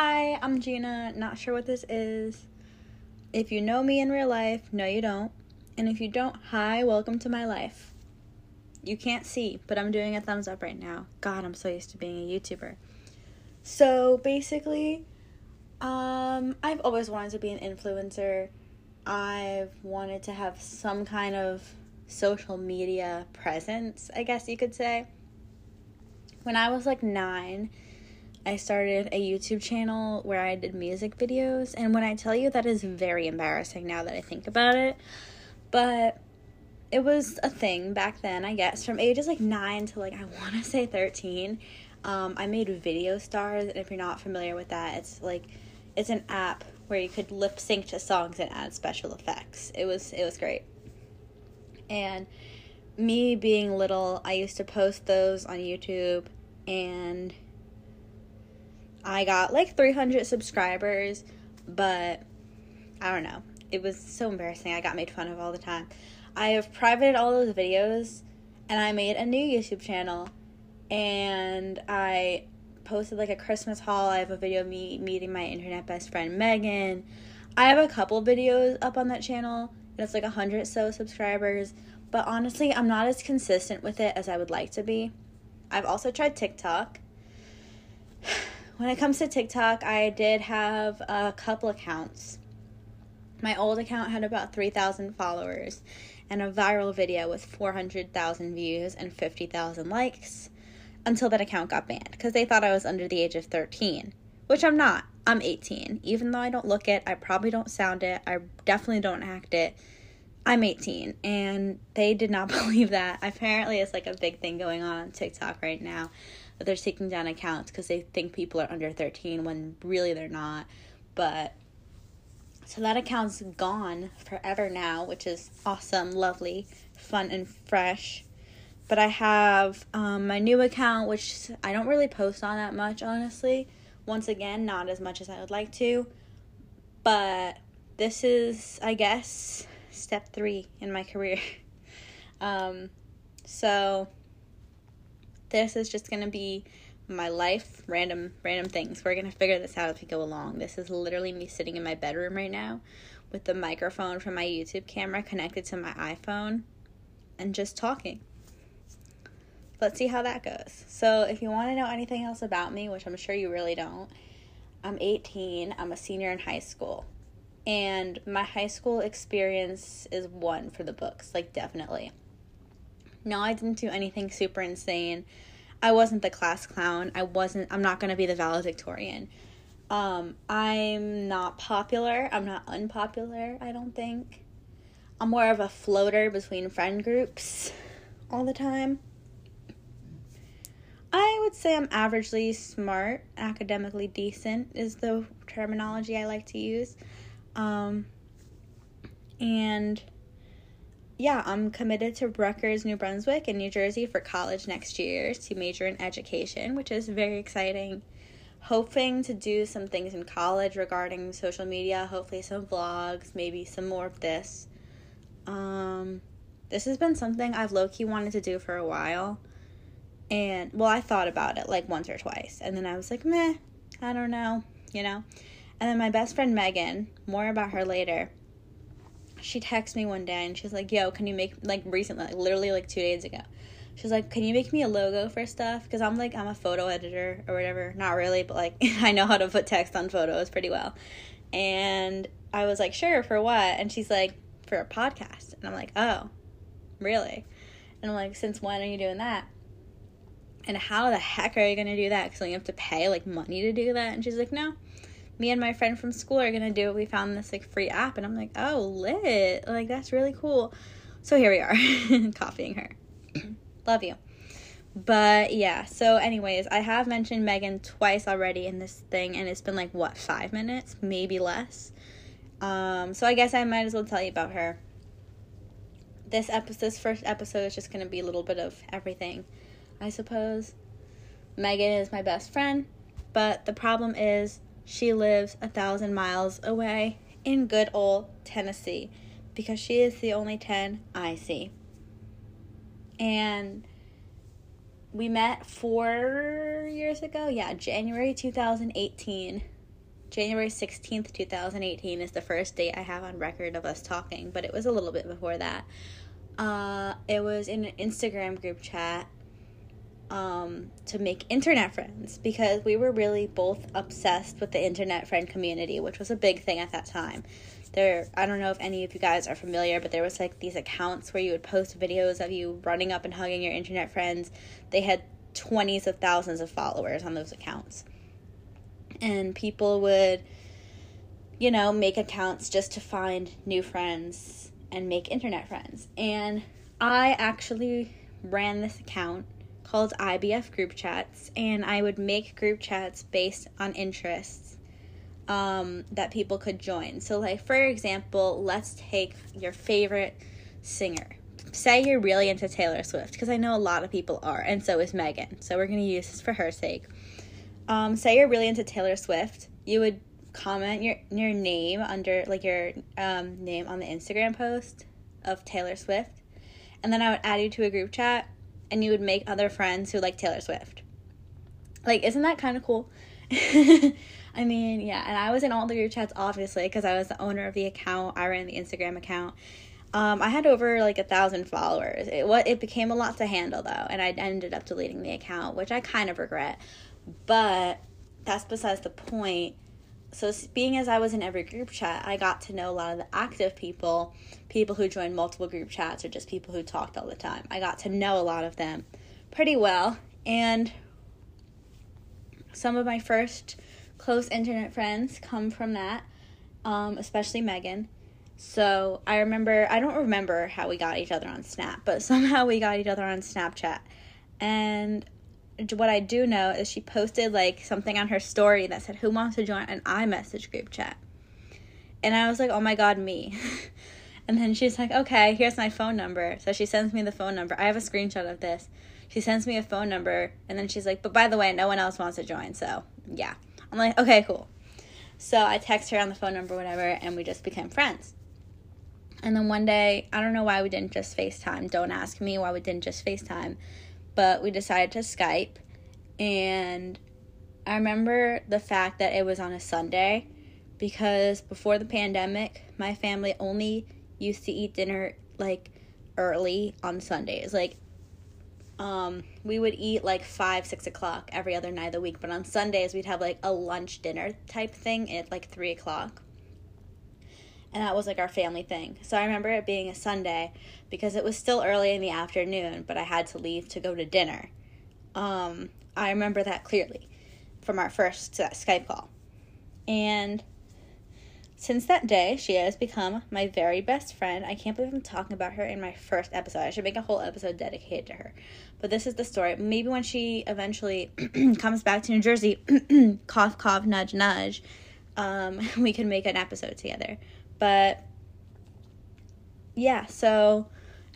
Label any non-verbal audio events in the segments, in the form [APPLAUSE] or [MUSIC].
Hi, I'm Gina. Not sure what this is. If you know me in real life, no, you don't. And if you don't, hi, welcome to my life. You can't see, but I'm doing a thumbs up right now. God, I'm so used to being a YouTuber. So basically, um, I've always wanted to be an influencer. I've wanted to have some kind of social media presence, I guess you could say. When I was like nine, I started a YouTube channel where I did music videos. And when I tell you that is very embarrassing now that I think about it, but it was a thing back then, I guess, from ages like nine to like I want to say 13. Um, I made Video Stars, and if you're not familiar with that, it's like it's an app where you could lip sync to songs and add special effects. It was it was great. And me being little, I used to post those on YouTube and I got like 300 subscribers, but I don't know. It was so embarrassing. I got made fun of all the time. I have privated all those videos and I made a new YouTube channel and I posted like a Christmas haul. I have a video of me meeting my internet best friend Megan. I have a couple videos up on that channel and it's like a hundred so subscribers. But honestly, I'm not as consistent with it as I would like to be. I've also tried TikTok. [SIGHS] [SIGHS] When it comes to TikTok, I did have a couple accounts. My old account had about 3,000 followers and a viral video with 400,000 views and 50,000 likes until that account got banned because they thought I was under the age of 13, which I'm not. I'm 18. Even though I don't look it, I probably don't sound it, I definitely don't act it. I'm 18 and they did not [LAUGHS] believe that. Apparently, it's like a big thing going on on TikTok right now they're taking down accounts because they think people are under 13 when really they're not. But so that account's gone forever now, which is awesome, lovely, fun, and fresh. But I have um, my new account, which I don't really post on that much, honestly. Once again, not as much as I would like to. But this is, I guess, step three in my career. [LAUGHS] um, so this is just going to be my life, random random things. We're going to figure this out as we go along. This is literally me sitting in my bedroom right now with the microphone from my YouTube camera connected to my iPhone and just talking. Let's see how that goes. So, if you want to know anything else about me, which I'm sure you really don't, I'm 18. I'm a senior in high school. And my high school experience is one for the books, like, definitely. No, I didn't do anything super insane. I wasn't the class clown. I wasn't, I'm not going to be the valedictorian. Um, I'm not popular. I'm not unpopular, I don't think. I'm more of a floater between friend groups all the time. I would say I'm averagely smart, academically decent is the terminology I like to use. Um, and yeah, I'm committed to Rutgers, New Brunswick, and New Jersey for college next year to major in education, which is very exciting. Hoping to do some things in college regarding social media, hopefully some vlogs, maybe some more of this. Um, this has been something I've low key wanted to do for a while. And, well, I thought about it like once or twice. And then I was like, meh, I don't know, you know? And then my best friend Megan, more about her later, she texted me one day and she's like, "Yo, can you make like recently, like literally like two days ago?" She's like, "Can you make me a logo for stuff?" Because I'm like, I'm a photo editor or whatever. Not really, but like [LAUGHS] I know how to put text on photos pretty well. And I was like, "Sure, for what?" And she's like, "For a podcast." And I'm like, "Oh, really?" And I'm like, "Since when are you doing that?" And how the heck are you gonna do that? Because you have to pay like money to do that. And she's like, "No." Me and my friend from school are gonna do it. We found this like free app, and I'm like, oh, lit! Like that's really cool. So here we are, [LAUGHS] copying her. [CLEARS THROAT] Love you. But yeah, so anyways, I have mentioned Megan twice already in this thing, and it's been like what five minutes, maybe less. Um, so I guess I might as well tell you about her. This episode, this first episode, is just gonna be a little bit of everything, I suppose. Megan is my best friend, but the problem is she lives a thousand miles away in good old Tennessee because she is the only 10 I see. And we met four years ago. Yeah, January 2018. January 16th, 2018 is the first date I have on record of us talking, but it was a little bit before that. Uh, it was in an Instagram group chat um, to make internet friends because we were really both obsessed with the internet friend community, which was a big thing at that time. There, I don't know if any of you guys are familiar, but there was like these accounts where you would post videos of you running up and hugging your internet friends. They had 20s of thousands of followers on those accounts. And people would, you know, make accounts just to find new friends and make internet friends. And I actually ran this account called IBF Group Chats, and I would make group chats based on interests um, that people could join. So, like, for example, let's take your favorite singer. Say you're really into Taylor Swift, because I know a lot of people are, and so is Megan. So, we're going to use this for her sake. Um, say you're really into Taylor Swift, you would comment your your name under like your um, name on the Instagram post of Taylor Swift, and then I would add you to a group chat, and you would make other friends who like Taylor Swift. Like, isn't that kind of cool? [LAUGHS] I mean, yeah, and I was in all the group chats obviously because I was the owner of the account. I ran the Instagram account. Um, I had over like a thousand followers. It what it became a lot to handle though, and I ended up deleting the account, which I kind of regret. But that's besides the point. So, being as I was in every group chat, I got to know a lot of the active people, people who joined multiple group chats, or just people who talked all the time. I got to know a lot of them pretty well, and some of my first close internet friends come from that, um, especially Megan. So I remember, I don't remember how we got each other on Snap, but [LAUGHS] somehow we got each other on Snapchat. And what I do know is she posted like something on her story that said, Who wants to join an iMessage group chat? And I was like, Oh my god, me. [LAUGHS] and then she's like, Okay, here's my phone number. So she sends me the phone number. I have a screenshot of this. She sends me a phone number, and then she's like, But by the way, no one else wants to join. So yeah. I'm like, Okay, cool. So I text her on the phone number, whatever, and we just became friends. And then one day, I don't know why we didn't just FaceTime. Don't ask me why we didn't just FaceTime but we decided to Skype. And I remember the fact that it was on a Sunday because before the pandemic, my family only used to eat dinner like early on Sundays. Like, um, we would eat like five, six o'clock every other night of the week, but on Sundays we'd have like a lunch dinner type thing at like three o'clock. And that was like our family thing. So I remember it being a Sunday because it was still early in the afternoon, but I had to leave to go to dinner. Um, I remember that clearly from our first Skype call. And since that day, she has become my very best friend. I can't believe I'm talking about her in my first episode. I should make a whole episode dedicated to her. But this is the story. Maybe when she eventually [CLEARS THROAT] comes back to New Jersey, [CLEARS THROAT] cough, cough, nudge, nudge, um, [LAUGHS] we can make an episode together. But yeah, so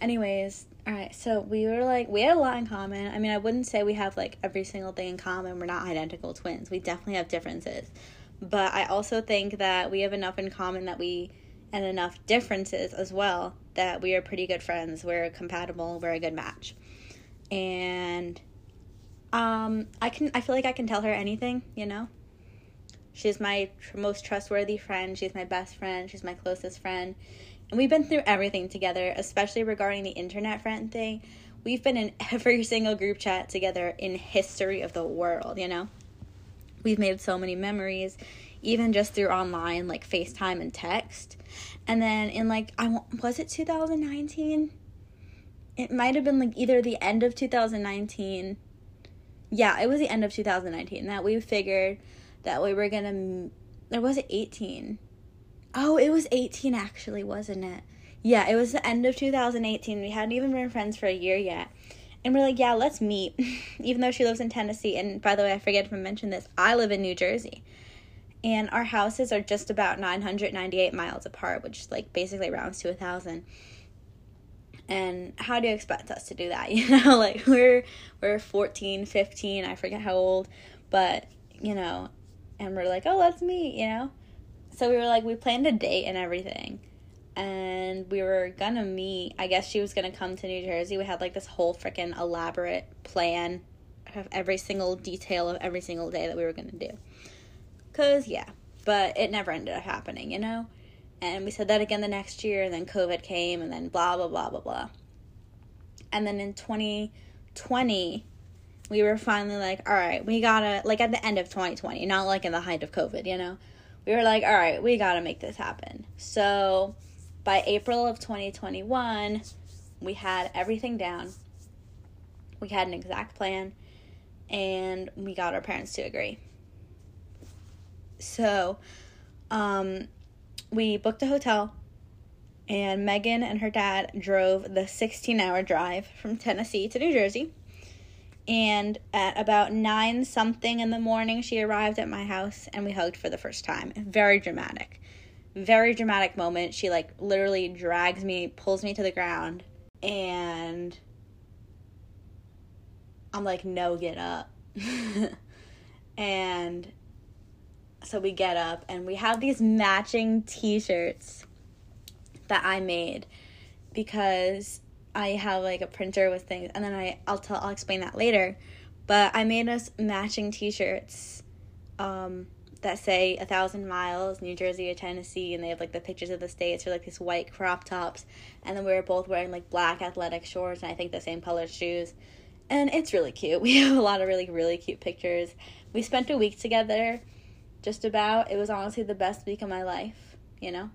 anyways, all right, so we were like, we had a lot in common. I mean, I wouldn't say we have like every single thing in common. We're not identical twins. We definitely have differences. But I also think that we have enough in common that we, and enough differences as well, that we are pretty good friends. We're compatible. We're a good match. And um, I can, I feel like I can tell her anything, you know? She's my tr- most trustworthy friend. She's my best friend. She's my closest friend and we've been through everything together, especially regarding the internet friend thing. We've been in [LAUGHS] every single group chat together in history of the world, you know? We've made so many memories, even just through online, like FaceTime and text. And then in like, I was it 2019? It might have been like either the end of 2019. Yeah, it was the end of 2019 that we figured that we were gonna. There was it 18 Oh, it was 18 actually, wasn't it? Yeah, it was the end of 2018. We hadn't even been friends for a year yet. And we're like, yeah, let's meet. [LAUGHS] even though she lives in Tennessee. And by the way, I forget if I mentioned this. I live in New Jersey. And our houses are just about 998 miles apart, which like basically rounds to a thousand. And how do you expect us to do that? [LAUGHS] You know, like we're we're 14, 15, I forget how old, but you know, and we're like, "Oh, let's meet," you know? so we were like we planned a date and everything and we were gonna meet i guess she was gonna come to new jersey we had like this whole freaking elaborate plan of every single detail of every single day that we were gonna do because yeah but it never ended up happening, you know? And we said that again the next year, and then COVID came, and then blah, blah, blah, blah, blah. And then in 2020, we were finally like, all right, we gotta, like at the end of 2020, not like in the height of COVID, you know? We were like, all right, we gotta make this happen. So by April of 2021, we had everything down. We had an exact plan, and we got our parents to agree. So, um, we booked a hotel, and Megan and her dad drove the 16 hour drive from Tennessee to New Jersey. And at about nine something in the morning, she arrived at my house and we hugged for the first time. Very dramatic. Very dramatic moment. She, like, literally drags me, pulls me to the ground, and I'm like, no, get up. [LAUGHS] and so we get up and we have these matching t shirts that I made because I have like a printer with things and then I I'll tell I'll explain that later. But I made us matching t-shirts um, that say a thousand miles, New Jersey or Tennessee, and they have like the pictures of the states or like these white crop tops, and then we were both wearing like black athletic shorts and I think the same color shoes, and it's really cute. [LAUGHS] We have a lot of really really cute pictures. We spent a week together, just about. It was honestly the best week of my life, you know.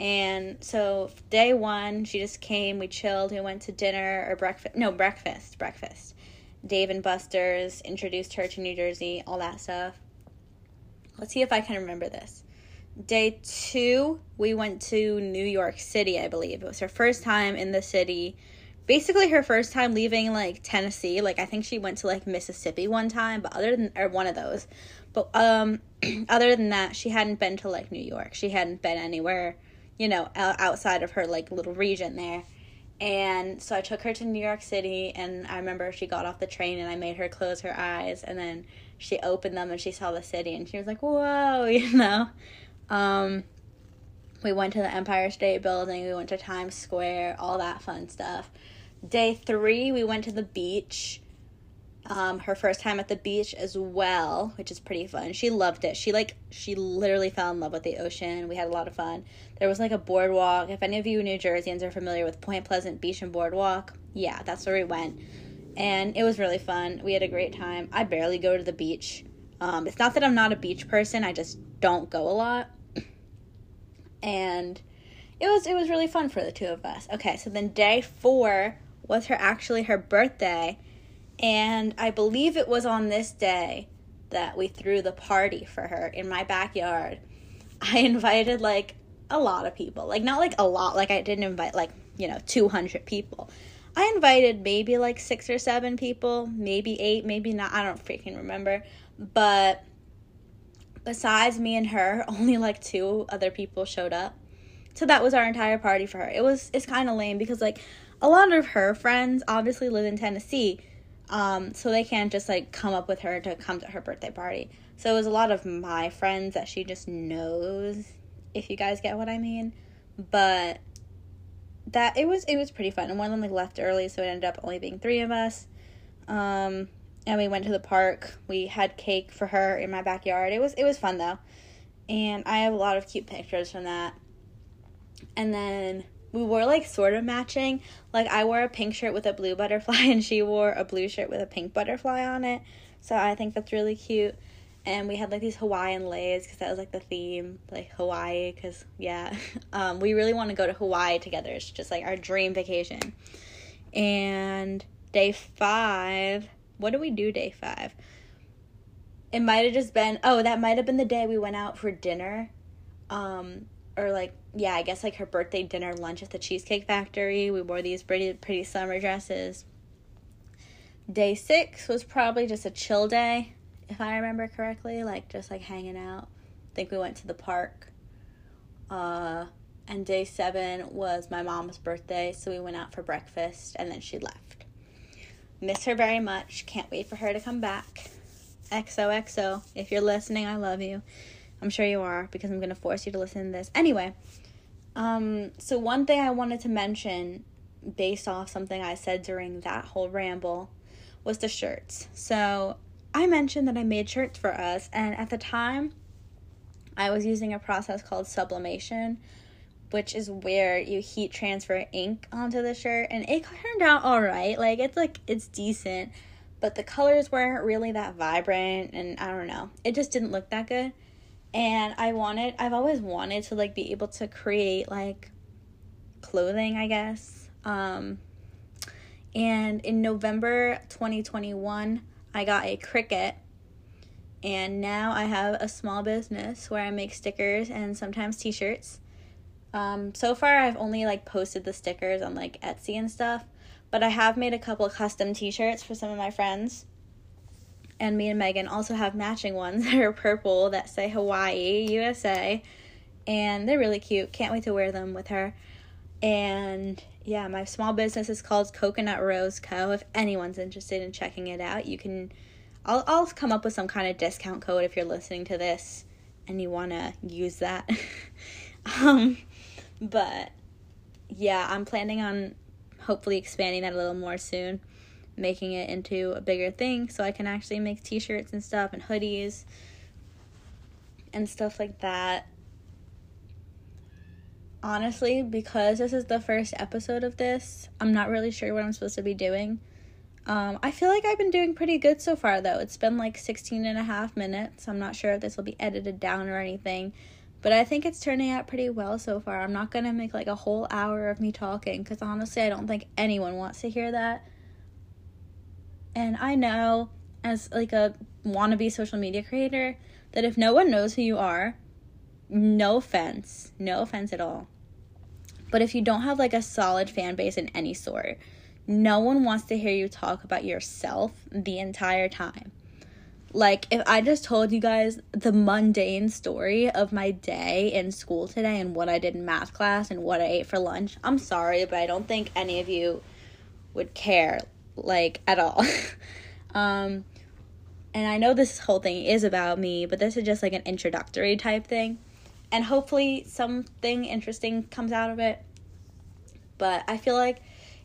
And so day one, she just came. We chilled. We went to dinner or breakfast. No, breakfast. Breakfast. Dave and Buster's introduced her to New Jersey, all that stuff. Let's see if I can remember this. Day two, we went to New York City, I believe. It was her first time in the city. Basically, her first time leaving like Tennessee. Like, I think she went to like Mississippi one time, but other than, or one of those. But um, [CLEARS THROAT] other than that, she hadn't been to like New York. She hadn't been anywhere you know, outside of her like little region there. And so I took her to New York City, and I remember she got off the train, and I made her close her eyes, and then she opened them and she saw the city, and she was like, "Whoa," [LAUGHS] you know. Um, we went to the Empire State Building, we went to Times Square, all that fun stuff. Day three, we went to the beach um, her first time at the beach as well, which is pretty fun. She loved it. She like she literally fell in love with the ocean. We had a lot of fun. There was like a boardwalk. If any of you New Jerseyans are familiar with Point Pleasant Beach and Boardwalk, yeah, that's where we went, and it was really fun. We had a great time. I barely go to the beach. Um, it's not that I'm not a beach person. I just don't go a lot, and it was it was really fun for the two of us. Okay, so then day four was her actually her birthday and I believe it was on this day that we threw the party for her in my backyard. I [LAUGHS] invited like a lot of people. Like not like a lot, like I didn't invite like, you know, 200 people. I invited maybe like 6 or 7 people, maybe 8, maybe not. I don't freaking remember. But besides me and her, [LAUGHS] only like two other people showed up. So that was our entire party for her. It was it's kind of lame because like a lot of her friends obviously live in Tennessee um, so they can't just like come up with her to come to her birthday party. So it was a lot of my friends that she just knows, if you guys get what I mean. But that it was it was pretty fun. And one of them like left early, so it ended up only being three of us. Um, and we went to the park. We had cake for her in my backyard. It was it was fun though, and I have a lot of cute pictures from that. And then we wore like sort of matching. Like I wore a pink shirt with a blue butterfly [LAUGHS] and she wore a blue shirt with a pink butterfly on it. So I think that's really cute. And we had like these Hawaiian leis because that was like the theme, like Hawaii. Because yeah, [LAUGHS] um, we really want to go to Hawaii together. It's just like our dream vacation. And day five, what do we do day five? It might have just been oh that might have been the day we went out for dinner. Um, or like yeah, I guess like her birthday dinner lunch at the Cheesecake Factory. We wore these pretty pretty summer dresses. Day 6 was probably just a chill day, if I remember correctly, like just like hanging out. I think we went to the park. Uh and day 7 was my mom's birthday, so we went out for breakfast and then she left. Miss her very much. Can't wait for her to come back. XOXO. If you're listening, I love you. I'm sure you are because I'm going to force you to listen to this. Anyway, um, so one thing I wanted to mention based off something I said during that whole ramble was the shirts. So I mentioned that I made shirts for us, and at the time, I was using a process called sublimation, which is where you heat transfer ink onto the shirt and it turned out all right. Like it's like it's decent, but the colors weren't really that vibrant and I don't know. It just didn't look that good. And I wanted I've always wanted to like be able to create like clothing, I guess. Um and in November 2021, I got a Cricut and now I have a small business where I make stickers and sometimes t-shirts. Um, so far I've only like posted the stickers on like Etsy and stuff, but I have made a couple custom t-shirts for some of my friends. And me and Megan also have matching ones [LAUGHS] that are purple that say Hawaii, USA. And they're really cute. Can't wait to wear them with her. And yeah, my small business is called Coconut Rose Co. If anyone's interested in checking it out, you can I'll I'll come up with some kind of discount code if you're listening to this and you want to use that. [LAUGHS] um but yeah, I'm planning on hopefully expanding that a little more soon, making it into a bigger thing so I can actually make t-shirts and stuff and hoodies and stuff like that. Honestly, because this is the first episode of this, I'm not really sure what I'm supposed to be doing. Um, I feel like I've been doing pretty good so far, though. It's been like 16 and a half minutes. I'm not sure if this will be edited down or anything, but I think it's turning out pretty well so far. I'm not going to make like a whole hour of me talking because honestly, I don't think anyone wants to hear that. And I know, as like a wannabe social media creator, that if no one knows who you are, no offense, no offense at all. But if you don't have like a solid fan base in any sort, no one wants to hear you talk about yourself the entire time. Like, if I just told you guys the mundane story of my day in school today and what I did in math class and what I ate for lunch, I'm sorry, but I don't think any of you would care, like, at all. [LAUGHS] um, and I know this whole thing is about me, but this is just like an introductory type thing. And hopefully, something interesting comes out of it. But I feel like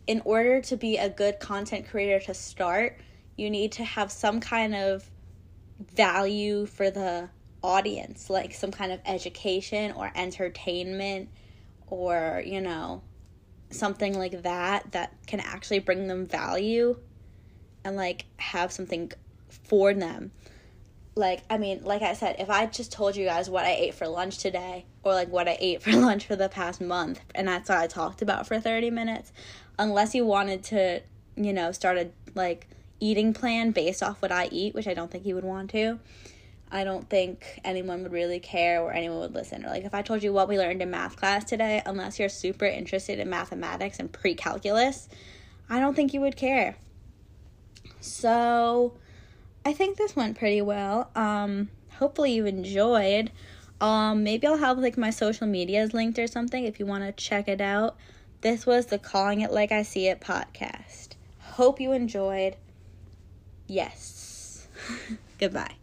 in order to be a good content creator to start, you need to have some kind of value for the audience, like some kind of education or entertainment or, you know, something like that that can actually bring them value and like have something for them. Like, I mean, like I said, if I just told you guys what I ate for lunch today or like what I ate for [LAUGHS] lunch for the past month and that's what I talked about for 30 minutes, unless you wanted to, you know, start a like eating plan based off what I eat, which I don't think you would want to. I don't think anyone would really care or anyone would listen. Or like if I told you what we learned in math class today, unless you're super interested in mathematics and pre-calculus, I don't think you would care. So, I think this went pretty well. Um hopefully you enjoyed. Um maybe I'll have like my social medias linked or something if you want to check it out. This was the Calling It Like I See It podcast. Hope you enjoyed. Yes. [LAUGHS] Goodbye.